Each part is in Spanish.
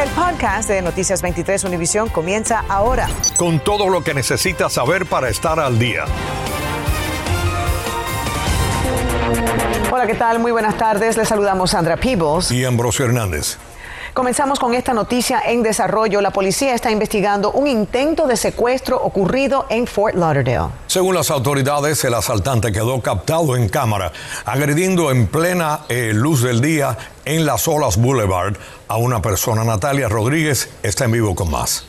El podcast de Noticias 23 Univisión comienza ahora. Con todo lo que necesitas saber para estar al día. Hola, ¿qué tal? Muy buenas tardes. Les saludamos Sandra Peebles. Y Ambrosio Hernández. Comenzamos con esta noticia en desarrollo. La policía está investigando un intento de secuestro ocurrido en Fort Lauderdale. Según las autoridades, el asaltante quedó captado en cámara, agrediendo en plena eh, luz del día en las Olas Boulevard a una persona. Natalia Rodríguez está en vivo con más.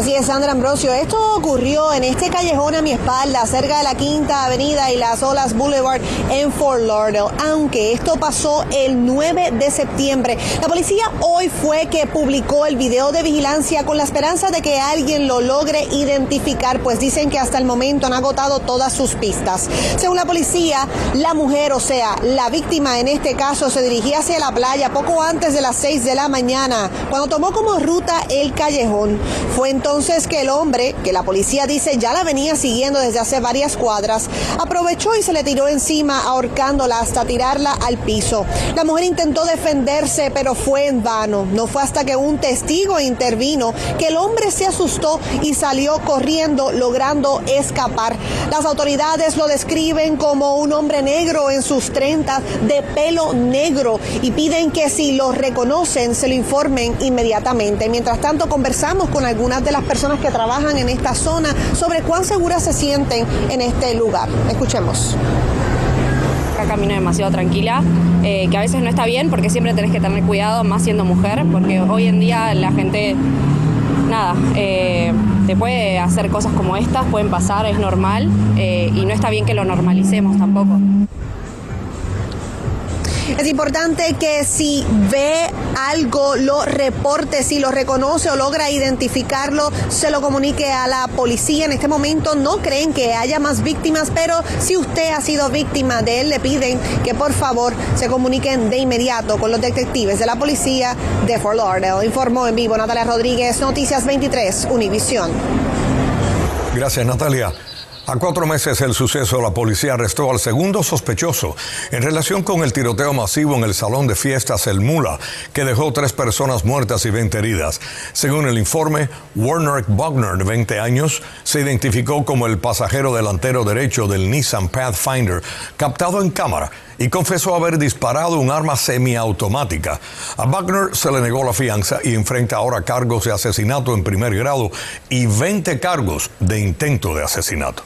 Así es, Sandra Ambrosio. Esto ocurrió en este callejón a mi espalda, cerca de la Quinta Avenida y las Olas Boulevard en Fort Lauderdale, aunque esto pasó el 9 de septiembre. La policía hoy fue que publicó el video de vigilancia con la esperanza de que alguien lo logre identificar, pues dicen que hasta el momento han agotado todas sus pistas. Según la policía, la mujer, o sea, la víctima en este caso, se dirigía hacia la playa poco antes de las 6 de la mañana, cuando tomó como ruta el callejón. Fue entonces entonces que el hombre, que la policía dice ya la venía siguiendo desde hace varias cuadras, aprovechó y se le tiró encima ahorcándola hasta tirarla al piso. La mujer intentó defenderse, pero fue en vano. No fue hasta que un testigo intervino que el hombre se asustó y salió corriendo, logrando escapar. Las autoridades lo describen como un hombre negro en sus 30 de pelo negro y piden que si lo reconocen se lo informen inmediatamente. Mientras tanto conversamos con algunas de las personas que trabajan en esta zona sobre cuán seguras se sienten en este lugar. Escuchemos camino demasiado tranquila, eh, que a veces no está bien porque siempre tenés que tener cuidado, más siendo mujer, porque hoy en día la gente, nada, eh, te puede hacer cosas como estas, pueden pasar, es normal, eh, y no está bien que lo normalicemos tampoco. Es importante que si ve algo, lo reporte, si lo reconoce o logra identificarlo, se lo comunique a la policía. En este momento no creen que haya más víctimas, pero si usted ha sido víctima de él, le piden que por favor se comuniquen de inmediato con los detectives de la policía de Fort Lauderdale. Informó en vivo Natalia Rodríguez, Noticias 23, Univisión. Gracias, Natalia. A cuatro meses del suceso, la policía arrestó al segundo sospechoso en relación con el tiroteo masivo en el salón de fiestas El Mula, que dejó tres personas muertas y 20 heridas. Según el informe, Werner Bogner, de 20 años, se identificó como el pasajero delantero derecho del Nissan Pathfinder, captado en cámara y confesó haber disparado un arma semiautomática. A Wagner se le negó la fianza y enfrenta ahora cargos de asesinato en primer grado y 20 cargos de intento de asesinato.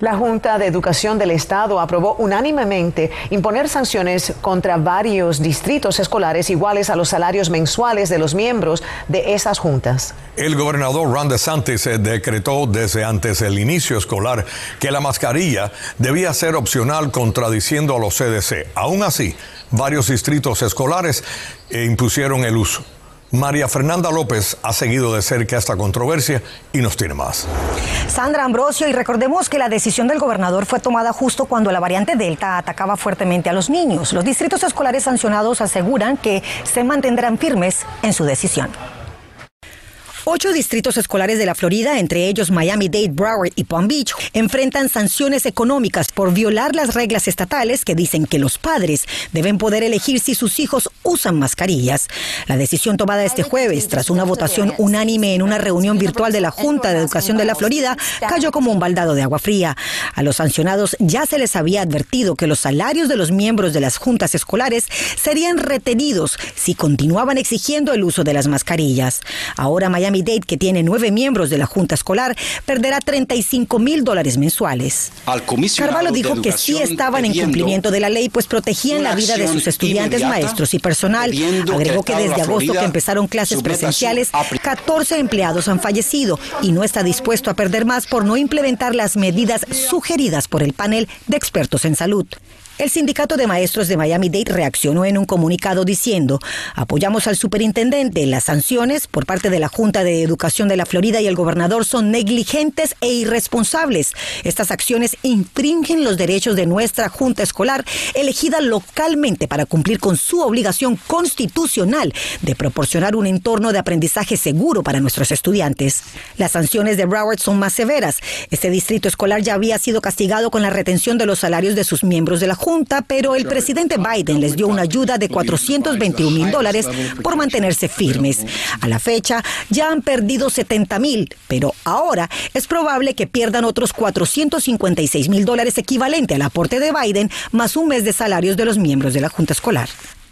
La Junta de Educación del Estado aprobó unánimemente imponer sanciones contra varios distritos escolares iguales a los salarios mensuales de los miembros de esas juntas. El gobernador Ron DeSantis decretó desde antes del inicio escolar que la mascarilla debía ser opcional contradiciendo a los CDC. Aún así, varios distritos escolares impusieron el uso. María Fernanda López ha seguido de cerca esta controversia y nos tiene más. Sandra Ambrosio, y recordemos que la decisión del gobernador fue tomada justo cuando la variante Delta atacaba fuertemente a los niños. Los distritos escolares sancionados aseguran que se mantendrán firmes en su decisión. Ocho distritos escolares de la Florida, entre ellos Miami-Dade, Broward y Palm Beach, enfrentan sanciones económicas por violar las reglas estatales que dicen que los padres deben poder elegir si sus hijos usan mascarillas. La decisión tomada este jueves, tras una votación unánime en una reunión virtual de la Junta de Educación de la Florida, cayó como un baldado de agua fría. A los sancionados ya se les había advertido que los salarios de los miembros de las juntas escolares serían retenidos si continuaban exigiendo el uso de las mascarillas. Ahora Miami Miami-Dade, que tiene nueve miembros de la Junta Escolar, perderá 35 mil dólares mensuales. Carvalho dijo que sí estaban en cumplimiento de la ley, pues protegían la vida de sus estudiantes, maestros y personal. Agregó que desde agosto que empezaron clases presenciales, 14 empleados han fallecido y no está dispuesto a perder más por no implementar las medidas sugeridas por el panel de expertos en salud. El sindicato de maestros de Miami-Dade reaccionó en un comunicado diciendo, apoyamos al superintendente, las sanciones por parte de la Junta de Educación de la Florida y el gobernador son negligentes e irresponsables. Estas acciones infringen los derechos de nuestra Junta Escolar, elegida localmente para cumplir con su obligación constitucional de proporcionar un entorno de aprendizaje seguro para nuestros estudiantes. Las sanciones de Broward son más severas. Este distrito escolar ya había sido castigado con la retención de los salarios de sus miembros de la Junta pero el presidente Biden les dio una ayuda de 421 mil dólares por mantenerse firmes. A la fecha ya han perdido 70 mil, pero ahora es probable que pierdan otros 456 mil dólares equivalente al aporte de Biden más un mes de salarios de los miembros de la Junta Escolar.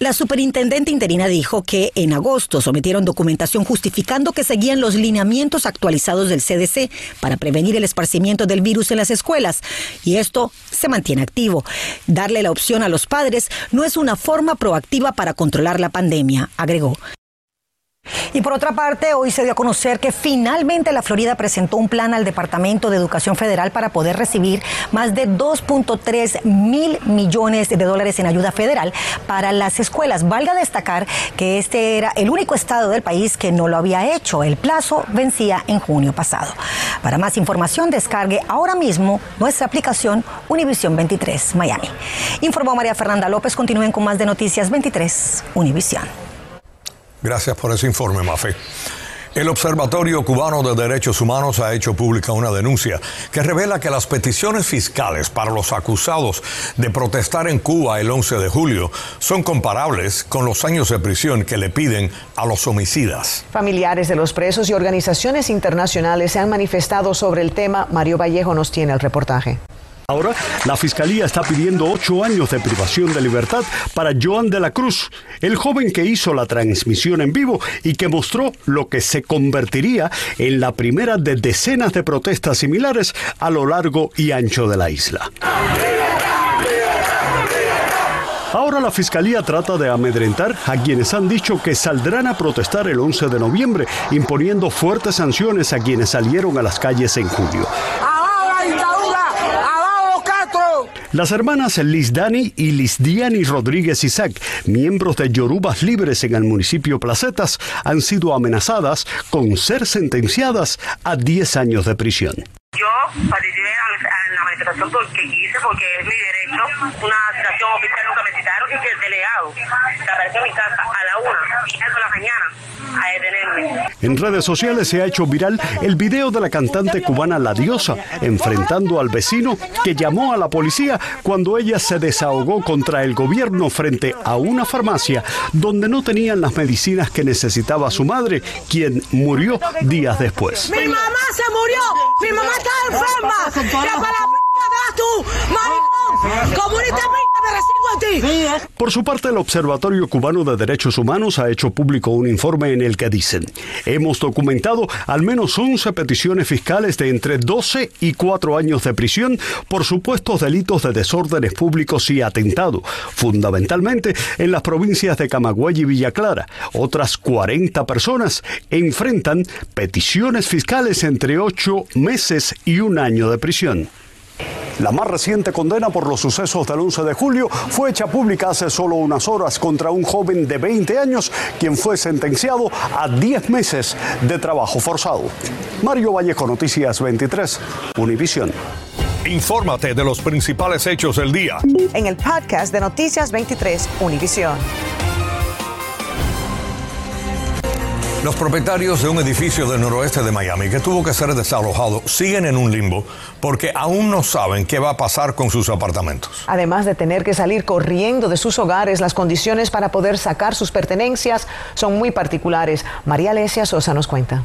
La superintendente interina dijo que en agosto sometieron documentación justificando que seguían los lineamientos actualizados del CDC para prevenir el esparcimiento del virus en las escuelas. Y esto se mantiene activo. Darle la opción a los padres no es una forma proactiva para controlar la pandemia, agregó. Y por otra parte, hoy se dio a conocer que finalmente la Florida presentó un plan al Departamento de Educación Federal para poder recibir más de 2.3 mil millones de dólares en ayuda federal para las escuelas. Valga destacar que este era el único estado del país que no lo había hecho. El plazo vencía en junio pasado. Para más información, descargue ahora mismo nuestra aplicación Univision 23 Miami. Informó María Fernanda López. Continúen con más de Noticias 23 Univision. Gracias por ese informe, Mafe. El Observatorio Cubano de Derechos Humanos ha hecho pública una denuncia que revela que las peticiones fiscales para los acusados de protestar en Cuba el 11 de julio son comparables con los años de prisión que le piden a los homicidas. Familiares de los presos y organizaciones internacionales se han manifestado sobre el tema. Mario Vallejo nos tiene el reportaje. Ahora, la Fiscalía está pidiendo ocho años de privación de libertad para Joan de la Cruz, el joven que hizo la transmisión en vivo y que mostró lo que se convertiría en la primera de decenas de protestas similares a lo largo y ancho de la isla. Ahora la Fiscalía trata de amedrentar a quienes han dicho que saldrán a protestar el 11 de noviembre, imponiendo fuertes sanciones a quienes salieron a las calles en julio. Las hermanas Dani y Lisdiani Rodríguez Isaac, miembros de Yorubas Libres en el municipio Placetas, han sido amenazadas con ser sentenciadas a 10 años de prisión. Yo participé en la manifestación porque quise, porque es mi derecho. Una situación oficial nunca me citaron y que el delegado se apareció en mi casa a la una y a la mañana a detenerme. En redes sociales se ha hecho viral el video de la cantante cubana La Diosa enfrentando al vecino que llamó a la policía cuando ella se desahogó contra el gobierno frente a una farmacia donde no tenían las medicinas que necesitaba su madre, quien murió días después. ¡Mi mamá se murió! ¡Mi mamá está enferma! ¡La palabra tú, maricón! ¡Comunista por su parte, el Observatorio Cubano de Derechos Humanos ha hecho público un informe en el que dicen, hemos documentado al menos 11 peticiones fiscales de entre 12 y 4 años de prisión por supuestos delitos de desórdenes públicos y atentado, fundamentalmente en las provincias de Camagüey y Villa Clara. Otras 40 personas enfrentan peticiones fiscales entre 8 meses y un año de prisión. La más reciente condena por los sucesos del 11 de julio fue hecha pública hace solo unas horas contra un joven de 20 años, quien fue sentenciado a 10 meses de trabajo forzado. Mario Vallejo, Noticias 23, Univisión. Infórmate de los principales hechos del día. En el podcast de Noticias 23, Univisión. Los propietarios de un edificio del noroeste de Miami que tuvo que ser desalojado siguen en un limbo porque aún no saben qué va a pasar con sus apartamentos. Además de tener que salir corriendo de sus hogares, las condiciones para poder sacar sus pertenencias son muy particulares. María Alesia Sosa nos cuenta.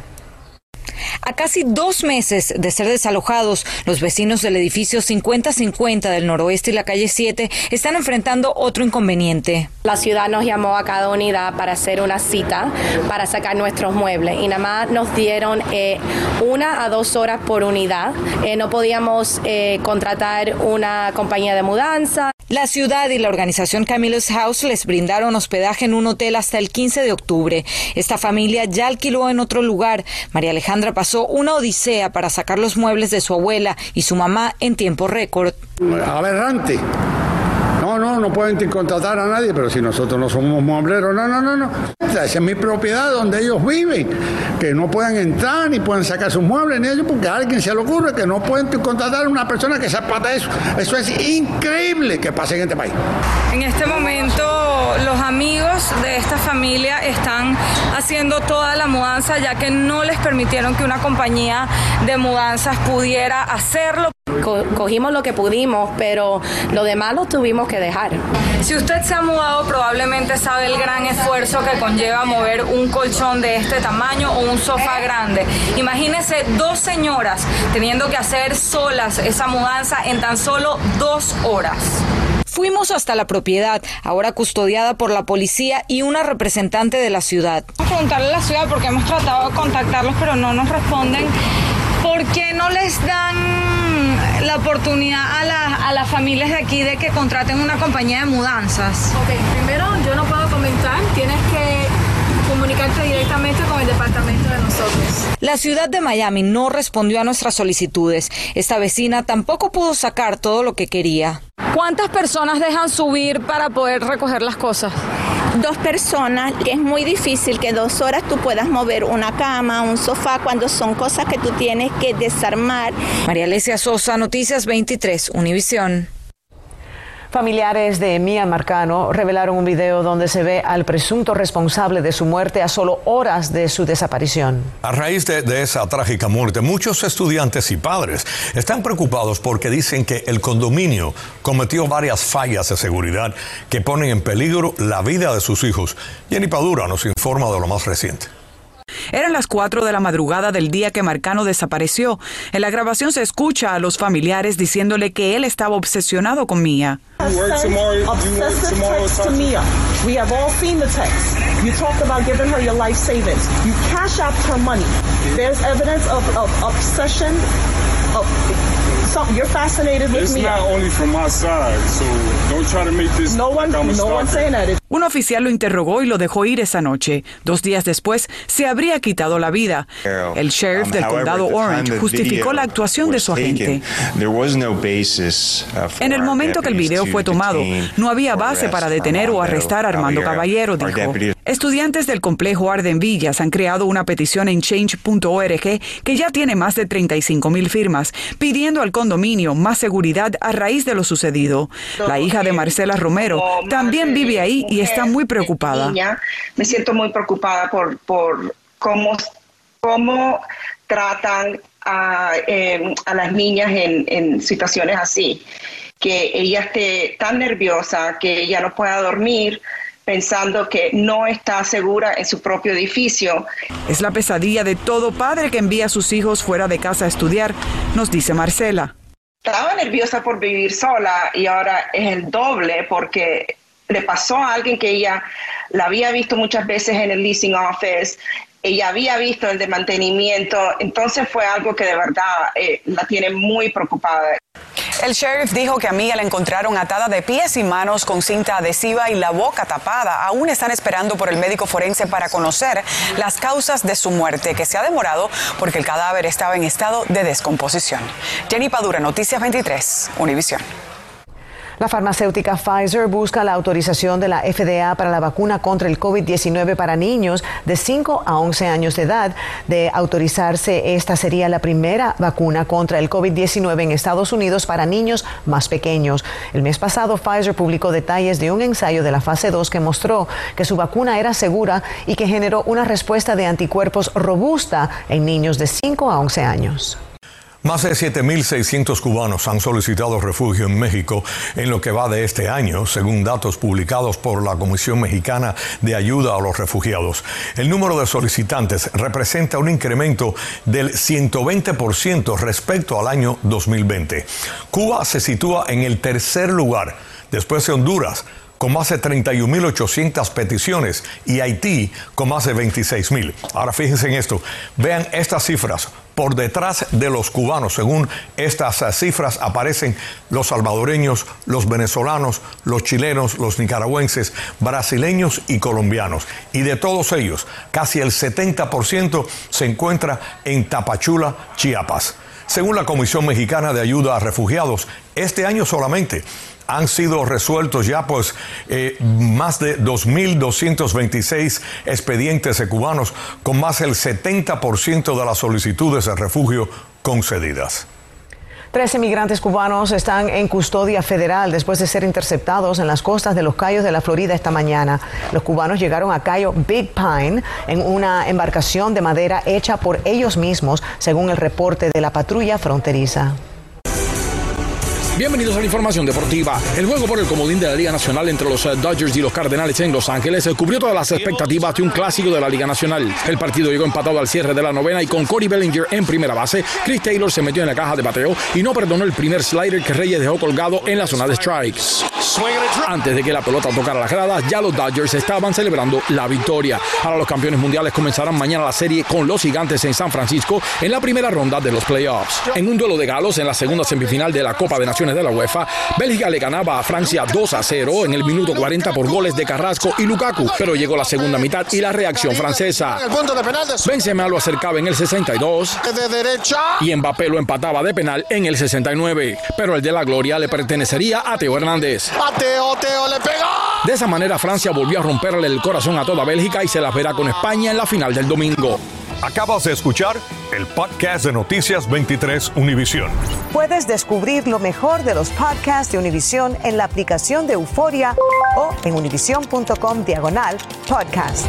A casi dos meses de ser desalojados, los vecinos del edificio 5050 del noroeste y la calle 7 están enfrentando otro inconveniente. La ciudad nos llamó a cada unidad para hacer una cita para sacar nuestros muebles y nada más nos dieron eh, una a dos horas por unidad. Eh, no podíamos eh, contratar una compañía de mudanza. La ciudad y la organización Camillus House les brindaron hospedaje en un hotel hasta el 15 de octubre. Esta familia ya alquiló en otro lugar. María Alejandra pasó una odisea para sacar los muebles de su abuela y su mamá en tiempo récord. Aberrante. No, no, pueden contratar a nadie, pero si nosotros no somos muebleros, no, no, no, no. Esa es mi propiedad donde ellos viven, que no puedan entrar ni pueden sacar sus muebles ni ellos, porque a alguien se le ocurre que no pueden contratar a una persona que sepa de eso. Eso es increíble que pase en este país. En este momento los amigos de esta familia están haciendo toda la mudanza ya que no les permitieron que una compañía de mudanzas pudiera hacerlo. Cogimos lo que pudimos, pero lo demás lo tuvimos que dejar. Si usted se ha mudado, probablemente sabe el gran esfuerzo que conlleva mover un colchón de este tamaño o un sofá grande. Imagínese dos señoras teniendo que hacer solas esa mudanza en tan solo dos horas. Fuimos hasta la propiedad, ahora custodiada por la policía y una representante de la ciudad. Vamos a preguntarle a la ciudad porque hemos tratado de contactarlos, pero no nos responden. ¿Por qué no les dan la oportunidad a, a las familias de aquí de que contraten una compañía de mudanzas? Ok, primero yo no puedo comentar, tienes que comunicarte directamente con el departamento de nosotros. La ciudad de Miami no respondió a nuestras solicitudes. Esta vecina tampoco pudo sacar todo lo que quería. ¿Cuántas personas dejan subir para poder recoger las cosas? Dos personas, es muy difícil que dos horas tú puedas mover una cama, un sofá, cuando son cosas que tú tienes que desarmar. María Alesia Sosa, Noticias 23, Univisión. Familiares de Mia Marcano revelaron un video donde se ve al presunto responsable de su muerte a solo horas de su desaparición. A raíz de, de, esa trágica muerte, muchos estudiantes y padres están preocupados porque dicen que el condominio cometió varias fallas de seguridad que ponen en peligro la vida de sus hijos. Jenny Padura nos informa de lo más reciente. Eran las 4 de la madrugada del día que Marcano desapareció. En la grabación se escucha a los familiares diciéndole que él estaba obsesionado con Mia. You're fascinated with me. not only from my side, so don't try to make this no one, no one saying that. Un oficial lo interrogó y lo dejó ir esa noche. Dos días después, se habría quitado la vida. El sheriff del condado Orange justificó la actuación de su agente. En el momento que el video fue tomado, no había base para detener o arrestar a Armando Caballero, dijo. Estudiantes del complejo Arden Villas han creado una petición en change.org que ya tiene más de 35 mil firmas, pidiendo al condominio más seguridad a raíz de lo sucedido. La hija de Marcela Romero también vive ahí y está muy preocupada. Me siento muy preocupada por, por cómo, cómo tratan a, eh, a las niñas en, en situaciones así, que ella esté tan nerviosa que ella no pueda dormir pensando que no está segura en su propio edificio. Es la pesadilla de todo padre que envía a sus hijos fuera de casa a estudiar, nos dice Marcela. Estaba nerviosa por vivir sola y ahora es el doble porque le pasó a alguien que ella la había visto muchas veces en el leasing office, ella había visto el de mantenimiento, entonces fue algo que de verdad eh, la tiene muy preocupada. El sheriff dijo que a Mia la encontraron atada de pies y manos con cinta adhesiva y la boca tapada. Aún están esperando por el médico forense para conocer las causas de su muerte, que se ha demorado porque el cadáver estaba en estado de descomposición. Jenny Padura, Noticias 23, Univisión. La farmacéutica Pfizer busca la autorización de la FDA para la vacuna contra el COVID-19 para niños de 5 a 11 años de edad. De autorizarse, esta sería la primera vacuna contra el COVID-19 en Estados Unidos para niños más pequeños. El mes pasado, Pfizer publicó detalles de un ensayo de la fase 2 que mostró que su vacuna era segura y que generó una respuesta de anticuerpos robusta en niños de 5 a 11 años. Más de 7.600 cubanos han solicitado refugio en México en lo que va de este año, según datos publicados por la Comisión Mexicana de Ayuda a los Refugiados. El número de solicitantes representa un incremento del 120% respecto al año 2020. Cuba se sitúa en el tercer lugar, después de Honduras, con más de 31.800 peticiones y Haití con más de 26.000. Ahora fíjense en esto, vean estas cifras. Por detrás de los cubanos, según estas cifras, aparecen los salvadoreños, los venezolanos, los chilenos, los nicaragüenses, brasileños y colombianos. Y de todos ellos, casi el 70% se encuentra en Tapachula, Chiapas. Según la Comisión Mexicana de Ayuda a Refugiados, este año solamente han sido resueltos ya pues eh, más de 2.226 expedientes de cubanos con más del 70% de las solicitudes de refugio concedidas. Tres inmigrantes cubanos están en custodia federal después de ser interceptados en las costas de los Cayos de la Florida esta mañana. Los cubanos llegaron a Cayo Big Pine en una embarcación de madera hecha por ellos mismos, según el reporte de la patrulla fronteriza. Bienvenidos a la información deportiva. El juego por el comodín de la Liga Nacional entre los eh, Dodgers y los Cardenales en Los Ángeles eh, cubrió todas las expectativas de un clásico de la Liga Nacional. El partido llegó empatado al cierre de la novena y con Corey Bellinger en primera base, Chris Taylor se metió en la caja de bateo y no perdonó el primer slider que Reyes dejó colgado en la zona de strikes. Antes de que la pelota tocara las gradas, ya los Dodgers estaban celebrando la victoria. Ahora los campeones mundiales comenzarán mañana la serie con los gigantes en San Francisco en la primera ronda de los playoffs. En un duelo de galos en la segunda semifinal de la Copa de Naciones de la UEFA, Bélgica le ganaba a Francia 2 a 0 en el minuto 40 por goles de Carrasco y Lukaku, pero llegó la segunda mitad y la reacción francesa. Benzema lo acercaba en el 62 y Mbappé lo empataba de penal en el 69, pero el de la gloria le pertenecería a Teo Hernández. De esa manera Francia volvió a romperle el corazón a toda Bélgica y se la verá con España en la final del domingo. Acabas de escuchar el podcast de Noticias 23 Univisión. Puedes descubrir lo mejor de los podcasts de Univisión en la aplicación de Euforia o en univision.com diagonal podcasts.